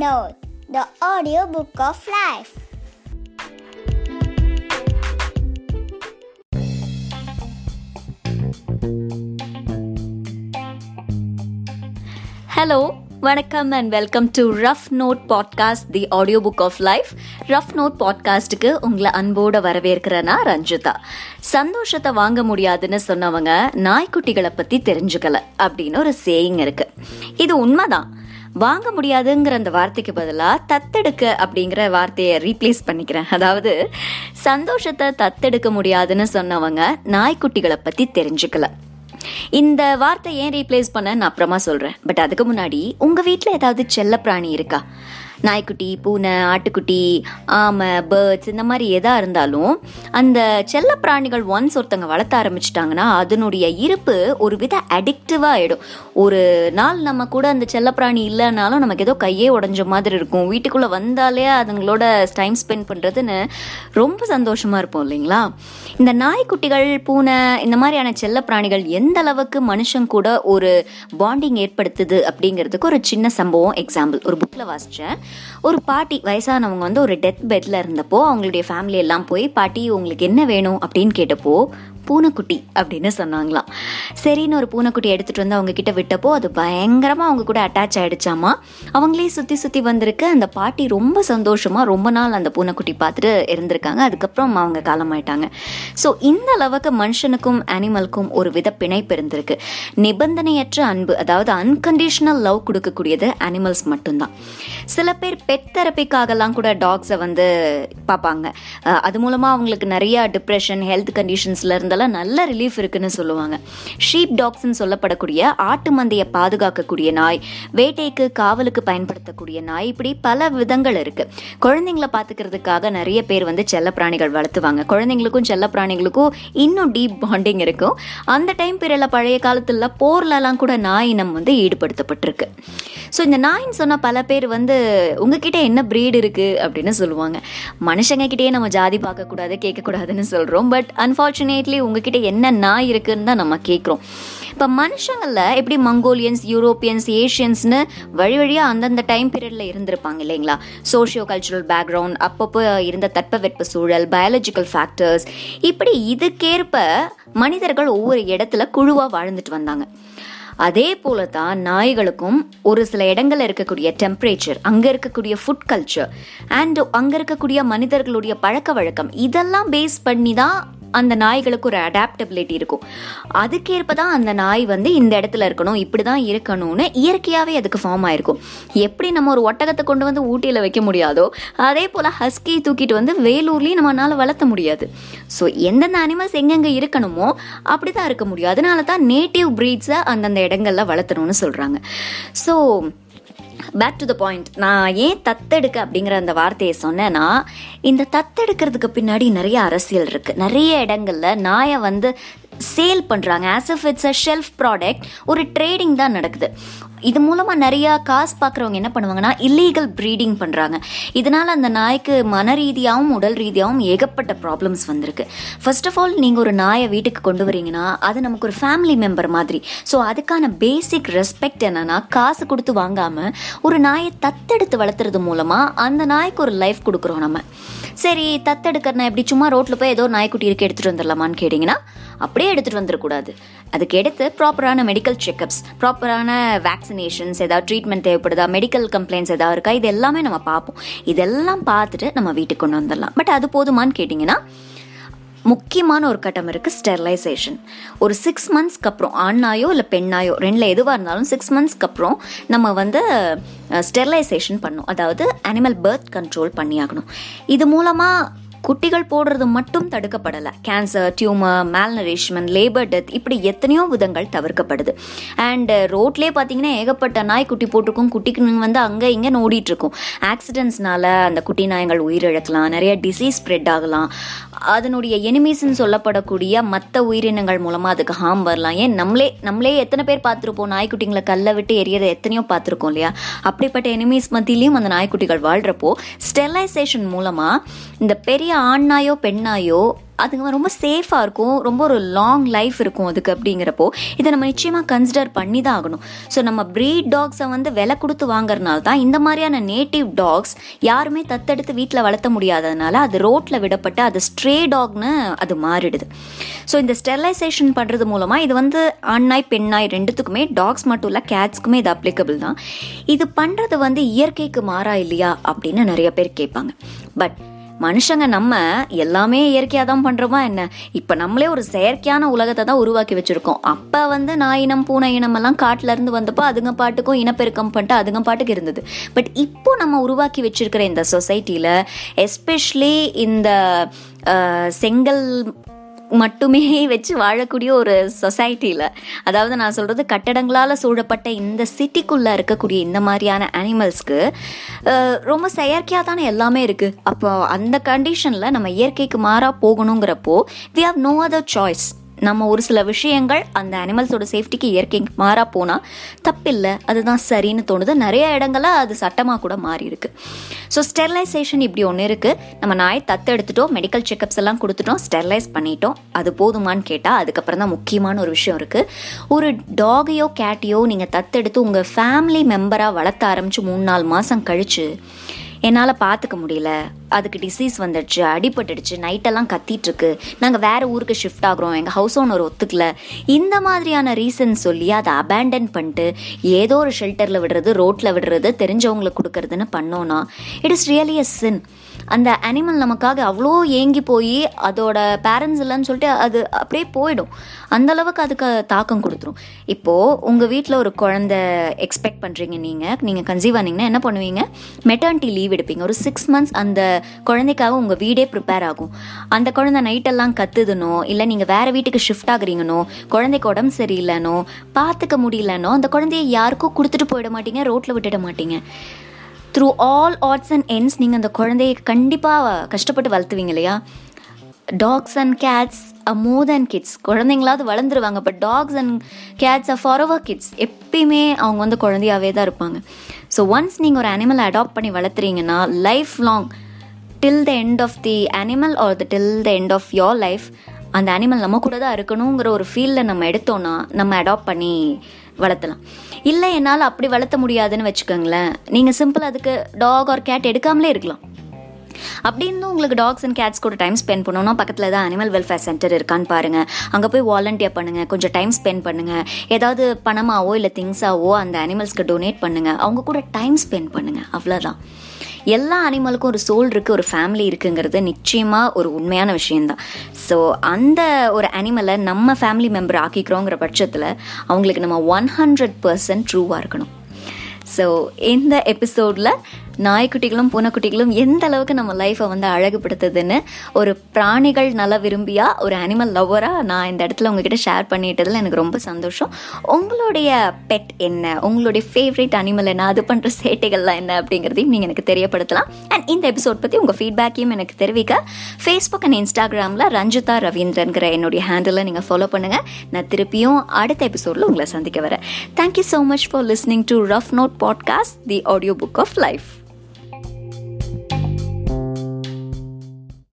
Note, the audiobook of life. Hello வணக்கம் and welcome to Rough Note podcast the audiobook of life Rough Note பாட்காஸ்ட்டுக்கு உங்களை அன்போடு வரவேற்கிறேன்னா ரஞ்சிதா. சந்தோஷத்தை வாங்க முடியாதுன்னு சொன்னவங்க நாய்க்குட்டிகளை பற்றி தெரிஞ்சுக்கல அப்படின்னு ஒரு சேயிங் இருக்குது இது உண்மைதான். வாங்க முடியாதுங்கிற அந்த வார்த்தைக்கு பதிலாக தத்தெடுக்க அப்படிங்கிற வார்த்தையை ரீப்ளேஸ் பண்ணிக்கிறேன். அதாவது சந்தோஷத்தை தத்தெடுக்க முடியாதுன்னு சொன்னவங்க நாய்க்குட்டிகளை பற்றி தெரிஞ்சுக்கல. இந்த வார்த்தை ஏன் ரீப்ளேஸ் பண்ண நான் அப்புறமா சொல்கிறேன் பட் அதுக்கு முன்னாடி உங்கள் வீட்டில் ஏதாவது செல்ல பிராணி இருக்கா? நாய்க்குட்டி பூனை ஆட்டுக்குட்டி ஆமை பேர்ட்ஸ் இந்த மாதிரி எதாக இருந்தாலும் அந்த செல்ல பிராணிகள் ஒன்ஸ் ஒருத்தங்க வளர்த்த ஆரம்பிச்சிட்டாங்கன்னா அதனுடைய இருப்பு ஒரு வித அடிக்டிவாக ஆகிடும் ஒரு நாள் நம்ம கூட அந்த செல்லப்பிராணி இல்லைனாலும் நமக்கு ஏதோ கையே உடஞ்ச மாதிரி இருக்கும். வீட்டுக்குள்ளே வந்தாலே அதுங்களோட டைம் ஸ்பெண்ட் பண்ணுறதுன்னு ரொம்ப சந்தோஷமாக இருப்போம் இல்லைங்களா? இந்த நாய்க்குட்டிகள் பூனை இந்த மாதிரியான செல்ல பிராணிகள் எந்த அளவுக்கு மனுஷன் கூட ஒரு பாண்டிங் ஏற்படுத்துது அப்படிங்கிறதுக்கு ஒரு சின்ன சம்பவம் எக்ஸாம்பிள் ஒரு புக்கில் வாசித்தேன் ஒரு பாட்டி வயசானவங்க வந்து ஒரு டெத் பெட்டில் இருந்தப்போ அவங்களுடைய ஃபேமிலி எல்லாம் போய் பாட்டி உங்களுக்கு என்ன வேணும்? அப்படின்னு கேட்டப்போ பூனைக்குட்டி அப்படின்னு சொன்னாங்களாம். சரின்னு ஒரு பூனைக்குட்டி எடுத்துகிட்டு வந்து அவங்க கிட்ட விட்டப்போ அது பயங்கரமாக அவங்க கூட அட்டாச் ஆகிடுச்சாமா அவங்களே சுற்றி சுற்றி வந்திருக்கு. அந்த பாட்டி ரொம்ப சந்தோஷமாக ரொம்ப நாள் அந்த பூனைக்குட்டி பார்த்துட்டு இருந்திருக்காங்க. அதுக்கப்புறம் அவங்க காலமாயிட்டாங்க. ஸோ இந்த அளவுக்கு மனுஷனுக்கும் அனிமலுக்கும் ஒரு வித பிணைப்பு இருந்திருக்கு. நிபந்தனையற்ற அன்பு அதாவது அன்கண்டிஷனல் லவ் கொடுக்கக்கூடியது அனிமல்ஸ் மட்டும்தான். சில பேர் பெட் தெரப்பிக்காகலாம் கூட டாக்ஸை வந்து பார்ப்பாங்க. அது மூலமாக அவங்களுக்கு நிறைய டிப்ரெஷன் ஹெல்த் கண்டிஷன்ஸ்லேருந்து இருந்தெல்லாம் நல்ல ரிலீஃப் இருக்குன்னு சொல்லுவாங்க. ஷீப் டாக்ஸ்ன்னு சொல்லப்படக்கூடிய ஆட்டு மந்தையை பாதுகாக்கக்கூடிய நாய் வேட்டைக்கு காவலுக்கு பயன்படுத்தக்கூடிய நாய் இப்படி பல விதங்கள் இருக்கு. குழந்தைங்களை பார்த்துக்கிறதுக்காக நிறைய பேர் வந்து செல்ல பிராணிகள் வளர்த்துவாங்க. குழந்தைங்களுக்கும் செல்ல பிராணிகளுக்கும் இன்னும் டீப் பாண்டிங் இருக்கும். அந்த டைம் பீரியடில் பழைய காலத்தில் போர்லலாம் கூட நாய் இனம் வந்து ஈடுபடுத்தப்பட்டிருக்கு. ஸோ இந்த நாயின்னு சொன்ன பல பேர் வந்து உங்ககிட்ட என்ன ப்ரீடு இருக்கு அப்படின்னு சொல்லுவாங்க. மனுஷங்க கிட்டேயே நம்ம ஜாதி பார்க்கக்கூடாது கேட்கக்கூடாதுன்னு சொல்கிறோம் பட் அன்ஃபார்ச்சுனேட்லி உங்ககிட்ட என்ன நாய் இருக்குன்னு தான் நம்ம கேட்குறோம் இப்போ மனுஷங்களில் எப்படி மங்கோலியன்ஸ் யூரோப்பியன்ஸ் ஏஷியன்ஸ்னு வழி வழியாக அந்தந்த டைம் பீரியடில் இருந்திருப்பாங்க இல்லைங்களா? சோஷியோ கல்ச்சுரல் பேக்ரவுண்ட் அப்பப்போ இருந்த தட்பவெட்ப சூழல் பயாலஜிக்கல் ஃபேக்டர்ஸ். இப்படி இதுக்கேற்ப மனிதர்கள் ஒவ்வொரு இடத்துல குழுவாக வாழ்ந்துட்டு வந்தாங்க. அதே போல தான் நாய்களுக்கும் ஒரு சில இடங்களில் இருக்கக்கூடிய டெம்பரேச்சர் அங்கே இருக்கக்கூடிய ஃபுட் கல்ச்சர் அண்ட் அங்கே இருக்கக்கூடிய மனிதர்களுடைய பழக்க வழக்கம் இதெல்லாம் பேஸ் பண்ணி தான் அந்த நாய்களுக்கு ஒரு அடாப்டபிலிட்டி இருக்கும். அதுக்கேற்ப தான் அந்த நாய் வந்து இந்த இடத்துல இருக்கணும் இப்படி தான் இருக்கணும்னு இயற்கையாகவே அதுக்கு ஃபார்ம் ஆயிருக்கும். எப்படி நம்ம ஒரு ஒட்டகத்தை கொண்டு வந்து ஊட்டியில் வைக்க முடியாதோ அதே போல் ஹஸ்கி தூக்கிட்டு வந்து வேலூர்லேயும் நம்மளால் வளர்த்த முடியாது. ஸோ எந்தெந்த அனிமல்ஸ் எங்கெங்கே இருக்கணுமோ அப்படி தான் இருக்க முடியும். அதனால தான் நேட்டிவ் ப்ரீட்ஸை அந்தந்த இடங்களில் வளர்த்தணும்னு சொல்கிறாங்க so back to the point நான் ஏன் தத்தெடுக்க அப்படிங்கிற அந்த வார்த்தையை சொன்னேன்னா இந்த தத்தெடுக்கிறதுக்கு பின்னாடி நிறைய அரசியல் இருக்குது நிறைய இடங்களில் நாயை வந்து சேல் பண்ணுறாங்க as if it's a shelf product ஒரு ட்ரேடிங் தான் நடக்குது. இது மூலமாக நிறையா காசு பார்க்குறவங்க என்ன பண்ணுவாங்கன்னா இல்லீகல் ப்ரீடிங் பண்ணுறாங்க இதனால் அந்த நாய்க்கு மன ரீதியாகவும் உடல் ரீதியாகவும் ஏகப்பட்ட ப்ராப்ளம்ஸ் வந்திருக்கு. ஃபர்ஸ்ட் ஆஃப் ஆல் நீங்கள் ஒரு நாயை வீட்டுக்கு கொண்டு வரீங்கன்னா அது நமக்கு ஒரு ஃபேமிலி மெம்பர் மாதிரி. ஸோ அதுக்கான பேசிக் ரெஸ்பெக்ட் என்னென்னா காசு கொடுத்து வாங்காமல் ஒரு நாயை தத்தெடுத்து வளர்த்துறது மூலமாக அந்த நாய்க்கு ஒரு லைஃப் கொடுக்குறோம் நம்ம. சரி தத்தெடுக்கிறனா எப்படி சும்மா ரோட்டில் போய் ஏதோ நாய்க்குட்டி இருக்கு எடுத்துகிட்டு வந்துடலாமான்னு கேட்டிங்கன்னா அப்படி அப்படியே எடுத்துகிட்டு வந்துடக்கூடாது. அதுக்கு எடுத்து ப்ராப்பரான மெடிக்கல் செக்கப்ஸ் ப்ராப்பரான வேக்சினேஷன்ஸ் ஏதாவது ட்ரீட்மெண்ட் தேவைப்படுதா மெடிக்கல் கம்ப்ளைண்ட்ஸ் ஏதாவது இருக்கா இது எல்லாமே நம்ம பார்ப்போம். இதெல்லாம் பார்த்துட்டு நம்ம வீட்டுக்கு கொண்டு வந்துடலாம். பட் அது போதுமான்னு கேட்டிங்கன்னா முக்கியமான ஒரு கட்டம் இருக்குது ஸ்டெர்லைசேஷன் ஒரு சிக்ஸ் மந்த்ஸ்க்கு அப்புறம் ஆணாயோ இல்லை பெண்ணாயோ ரெண்டில் எதுவாக இருந்தாலும் சிக்ஸ் மந்த்ஸ்க்கு அப்புறம் நம்ம வந்து ஸ்டெர்லைசேஷன் பண்ணும். அதாவது அனிமல் பர்த் கண்ட்ரோல் பண்ணியாகணும். இது மூலமாக குட்டிகள் போடுறது மட்டும் தடுக்கப்படலை. Cancer tumour malnourishment labour death இப்படி எத்தனையோ விதங்கள் தவிர்க்கப்படுது. அண்ட் uh, ரோட்லேயே பார்த்தீங்கன்னா ஏகப்பட்ட நாய் குட்டி போட்டிருக்கும். குட்டிக்கு வந்து அங்கே இங்கே ஓடிட்டுருக்கும் ஆக்சிடென்ட்ஸ்னால அந்த குட்டி நாயங்கள் உயிரிழக்கலாம். நிறைய டிசீஸ் ஸ்ப்ரெட் ஆகலாம். அதனுடைய எனிமீஸ்ன்னு சொல்லப்படக்கூடிய மற்ற உயிரினங்கள் மூலமாக அதுக்கு ஹார்ம் வரலாம். ஏன்? நம்மளே நம்மளே எத்தனை பேர் பார்த்துருப்போம்? நாய்க்குட்டிங்களை கல்லை விட்டு எரியதை எத்தனையோ பார்த்துருக்கோம் இல்லையா? அப்படிப்பட்ட எனிமீஸ் மத்தியிலையும் அந்த நாய்க்குட்டிகள் வாழ்கிறப்போ ஸ்டெர்லைசேஷன் மூலமாக இந்த பெரிய ஆண் நாயோ அதுங்க ரொம்ப சேஃபாக இருக்கும். ரொம்ப ஒரு லாங் லைஃப் இருக்கும் அதுக்கு அப்படிங்கிறப்போ இதை நம்ம நிச்சயமாக கன்சிடர் பண்ணி தான் ஆகணும். ஸோ நம்ம ப்ரீட் டாக்ஸை வந்து விலை கொடுத்து வாங்குறதுனால தான் இந்த மாதிரியான நேட்டிவ் டாக்ஸ் யாருமே தத்தெடுத்து வீட்டில் வளர்த்த முடியாததுனால அது ரோட்டில் விடப்பட்டு அது ஸ்ட்ரே டாக்னு அது மாறிடுது. ஸோ இந்த ஸ்டெர்லைசேஷன் பண்ணுறது மூலமாக இது வந்து ஆண்நாய் பெண்ணாய் ரெண்டுத்துக்குமே டாக்ஸ் மட்டும் இல்லை கேட்ஸ்க்குமே இது அப்ளிகபிள் தான். இது பண்ணுறது வந்து இயற்கைக்கு மாறா இல்லையா அப்படின்னு நிறைய பேர் கேட்பாங்க. பட் மனுஷங்க நம்ம எல்லாமே இயற்கையாக தான் பண்ணுறோமா என்ன? இப்போ நம்மளே ஒரு செயற்கையான உலகத்தை தான் உருவாக்கி வச்சுருக்கோம். அப்போ வந்து நாயினம் இனம் பூனை இனம் எல்லாம் வந்தப்போ அதுங்க பாட்டுக்கும் இனப்பெருக்கம் பண்ணிட்டு அதுங்க பாட்டுக்கு இருந்தது. பட் இப்போ நம்ம உருவாக்கி வச்சுருக்கிற இந்த சொசைட்டியில் எஸ்பெஷலி இந்த செங்கல் மட்டுமே வச்சு வாழக்கூடிய ஒரு சொசைட்டியில் அதாவது நான் சொல்கிறது கட்டடங்களால் சூழப்பட்ட இந்த சிட்டிக்குள்ளே இருக்கக்கூடிய இந்த மாதிரியான அனிமல்ஸ்க்கு ரொம்ப செயற்கையாக தானே எல்லாமே இருக்குது அப்போ அந்த கண்டிஷனில் நம்ம இயற்கைக்கு மாறாக போகணுங்கிறப்போ we have no other choice நம்ம ஒரு சில விஷயங்கள் அந்த அனிமல்ஸோட சேஃப்டிக்கு இயற்கைக்கு மாறா போனால் தப்பில்லை. அதுதான் சரின்னு தோணுது. நிறைய இடங்களில் அது சட்டமாக கூட மாறி இருக்கு ஸோ ஸ்டெர்லைசேஷன் இப்படி ஒன்று இருக்குது நம்ம நாய் தத்தெடுத்துட்டோம் மெடிக்கல் செக்கப்ஸ் எல்லாம் கொடுத்துட்டோம் ஸ்டெர்லைஸ் பண்ணிட்டோம். அது போதுமான்னு கேட்டால் அதுக்கப்புறம் தான் முக்கியமான ஒரு விஷயம் இருக்குது ஒரு டாகையோ கேட்டையோ நீங்கள் தத்தெடுத்து உங்கள் ஃபேமிலி மெம்பராக வளர்த்த ஆரம்பித்து மூணு நாலு மாதம் கழிச்சு என்னால் பார்த்துக்க முடியல. அதுக்கு டிசீஸ் வந்துடுச்சு அடிபட்டுடுச்சு நைட்டெல்லாம் கத்திட்டுருக்கு. நாங்கள் வேறு ஊருக்கு ஷிஃப்ட் ஆகுறோம். எங்கள் ஹவுஸ் ஓனர் ஒத்துக்கல. இந்த மாதிரியான ரீசன் சொல்லி அதை அபேண்டன் பண்ணிட்டு ஏதோ ஒரு ஷெல்டரில் விடுறது ரோட்டில் விடுறது தெரிஞ்சவங்களுக்கு கொடுக்கறதுன்னு பண்ணோன்னா it is really a sin அந்த அனிமல் நமக்காக அவ்வளோ ஏங்கி போய் அதோட பேரண்ட்ஸ் இல்லைன்னு சொல்லிட்டு அது அப்படியே போயிடும். அந்த அளவுக்கு அதுக்கு தாக்கம் கொடுத்துரும். இப்போது உங்கள் வீட்டில் ஒரு குழந்த எக்ஸ்பெக்ட் பண்ணுறீங்க நீங்கள் நீங்கள் கன்சீவ் ஆனீங்கன்னா என்ன பண்ணுவீங்க? மெட்டர்னிட்டி லீவ் எடுப்பீங்க. ஒரு சிக்ஸ் மந்த்ஸ் அந்த குழந்தைக்காக உங்கள் வீடே ப்ரிப்பேர் ஆகும். அந்த குழந்தை நைட்டெல்லாம் கத்துதுனோ இல்லை நீங்கள் வேறு வீட்டுக்கு ஷிஃப்ட் ஆகுறீங்கனோ குழந்தைக்கு உடம்பு சரியில்லைனோ பார்த்துக்க முடியலனோ அந்த குழந்தைய யாருக்கும் கொடுத்துட்டு போயிட மாட்டீங்க ரோட்டில் விட்டுட மாட்டீங்க. Through all odds and ends நீங்கள் அந்த குழந்தைய கண்டிப்பாக கஷ்டப்பட்டு வளர்த்துவீங்க இல்லையா? Dogs and cats are more than kids குழந்தைங்களாவது வளர்ந்துருவாங்க but dogs and cats are forever kids எப்பயுமே அவங்க வந்து குழந்தையாகவே தான் இருப்பாங்க. ஸோ ஒன்ஸ் நீங்கள் ஒரு அனிமலை அடாப்ட் பண்ணி வளர்த்துறீங்கன்னா lifelong till the end of the animal or the till the end of your life அந்த அனிமல் நம்ம கூட தான் இருக்கணுங்கிற ஒரு ஃபீலில் நம்ம எடுத்தோன்னா நம்ம அடாப்ட் பண்ணி வளர்த்தலாம். இல்லை என்னால் அப்படி வளர்த்த முடியாதுன்னு வச்சுக்கோங்களேன். நீங்கள் சிம்பிள் அதுக்கு டாக் ஆர் கேட் எடுக்காமலே இருக்கலாம். அப்படி இருந்தும் உங்களுக்கு டாக்ஸ் அண்ட் கேட்ஸ் கூட டைம் ஸ்பெண்ட் பண்ணணும்னா பக்கத்தில் தான் அனிமல் வெல்ஃபேர் சென்டர் இருக்கான்னு பாருங்கள் அங்கே போய் வாலண்டியர் பண்ணுங்கள் கொஞ்சம் டைம் ஸ்பெண்ட் பண்ணுங்கள் ஏதாவது பணமாவோ இல்லை திங்ஸாவோ அந்த அனிமல்ஸ்க்கு டொனேட் பண்ணுங்கள் அவங்க கூட டைம் ஸ்பெண்ட் பண்ணுங்கள் அவ்வளோதான் எல்லா அனிமலுக்கும் ஒரு சோல் இருக்குது ஒரு ஃபேமிலி இருக்குங்கிறது நிச்சயமாக ஒரு உண்மையான விஷயந்தான் ஸோ அந்த ஒரு அனிமலை நம்ம ஃபேமிலி மெம்பர் ஆக்கிக்கிறோங்கிற பட்சத்தில் அவங்களுக்கு நம்ம ஒன் ஹண்ட்ரட் பர்சன்ட் ட்ரூவாக இருக்கணும். ஸோ இந்த எபிசோடில் நாய்க்குட்டிகளும் பூனைக்குட்டிகளும் எந்த அளவுக்கு நம்ம லைஃப்பை வந்து அழகுபடுத்துதுன்னு ஒரு பிராணிகள் நல்லா விரும்பியா ஒரு அனிமல் லவ்வராக நான் இந்த இடத்துல உங்ககிட்ட ஷேர் பண்ணிட்டதில் எனக்கு ரொம்ப சந்தோஷம். உங்களுடைய பெட் என்ன? உங்களுடைய ஃபேவரட் அனிமல் என்ன? அது பண்ணுற சேட்டைகள்லாம் என்ன அப்படிங்கிறதையும் நீங்கள் எனக்கு தெரியப்படுத்தலாம். அண்ட் இந்த எபிசோட் பற்றி உங்கள் ஃபீட்பேக்கையும் எனக்கு தெரிவிக்க ஃபேஸ்புக் அண்ட் இன்ஸ்டாகிராமில் ரஞ்சிதா ரவீந்திரங்கிற என்னுடைய ஹேண்டிலை நீங்கள் ஃபாலோ பண்ணுங்கள் நான் திருப்பியும் அடுத்த எபிசோடில் உங்களை சந்திக்க வரேன். Thank you so much for listening to Rough Note podcast the audiobook of life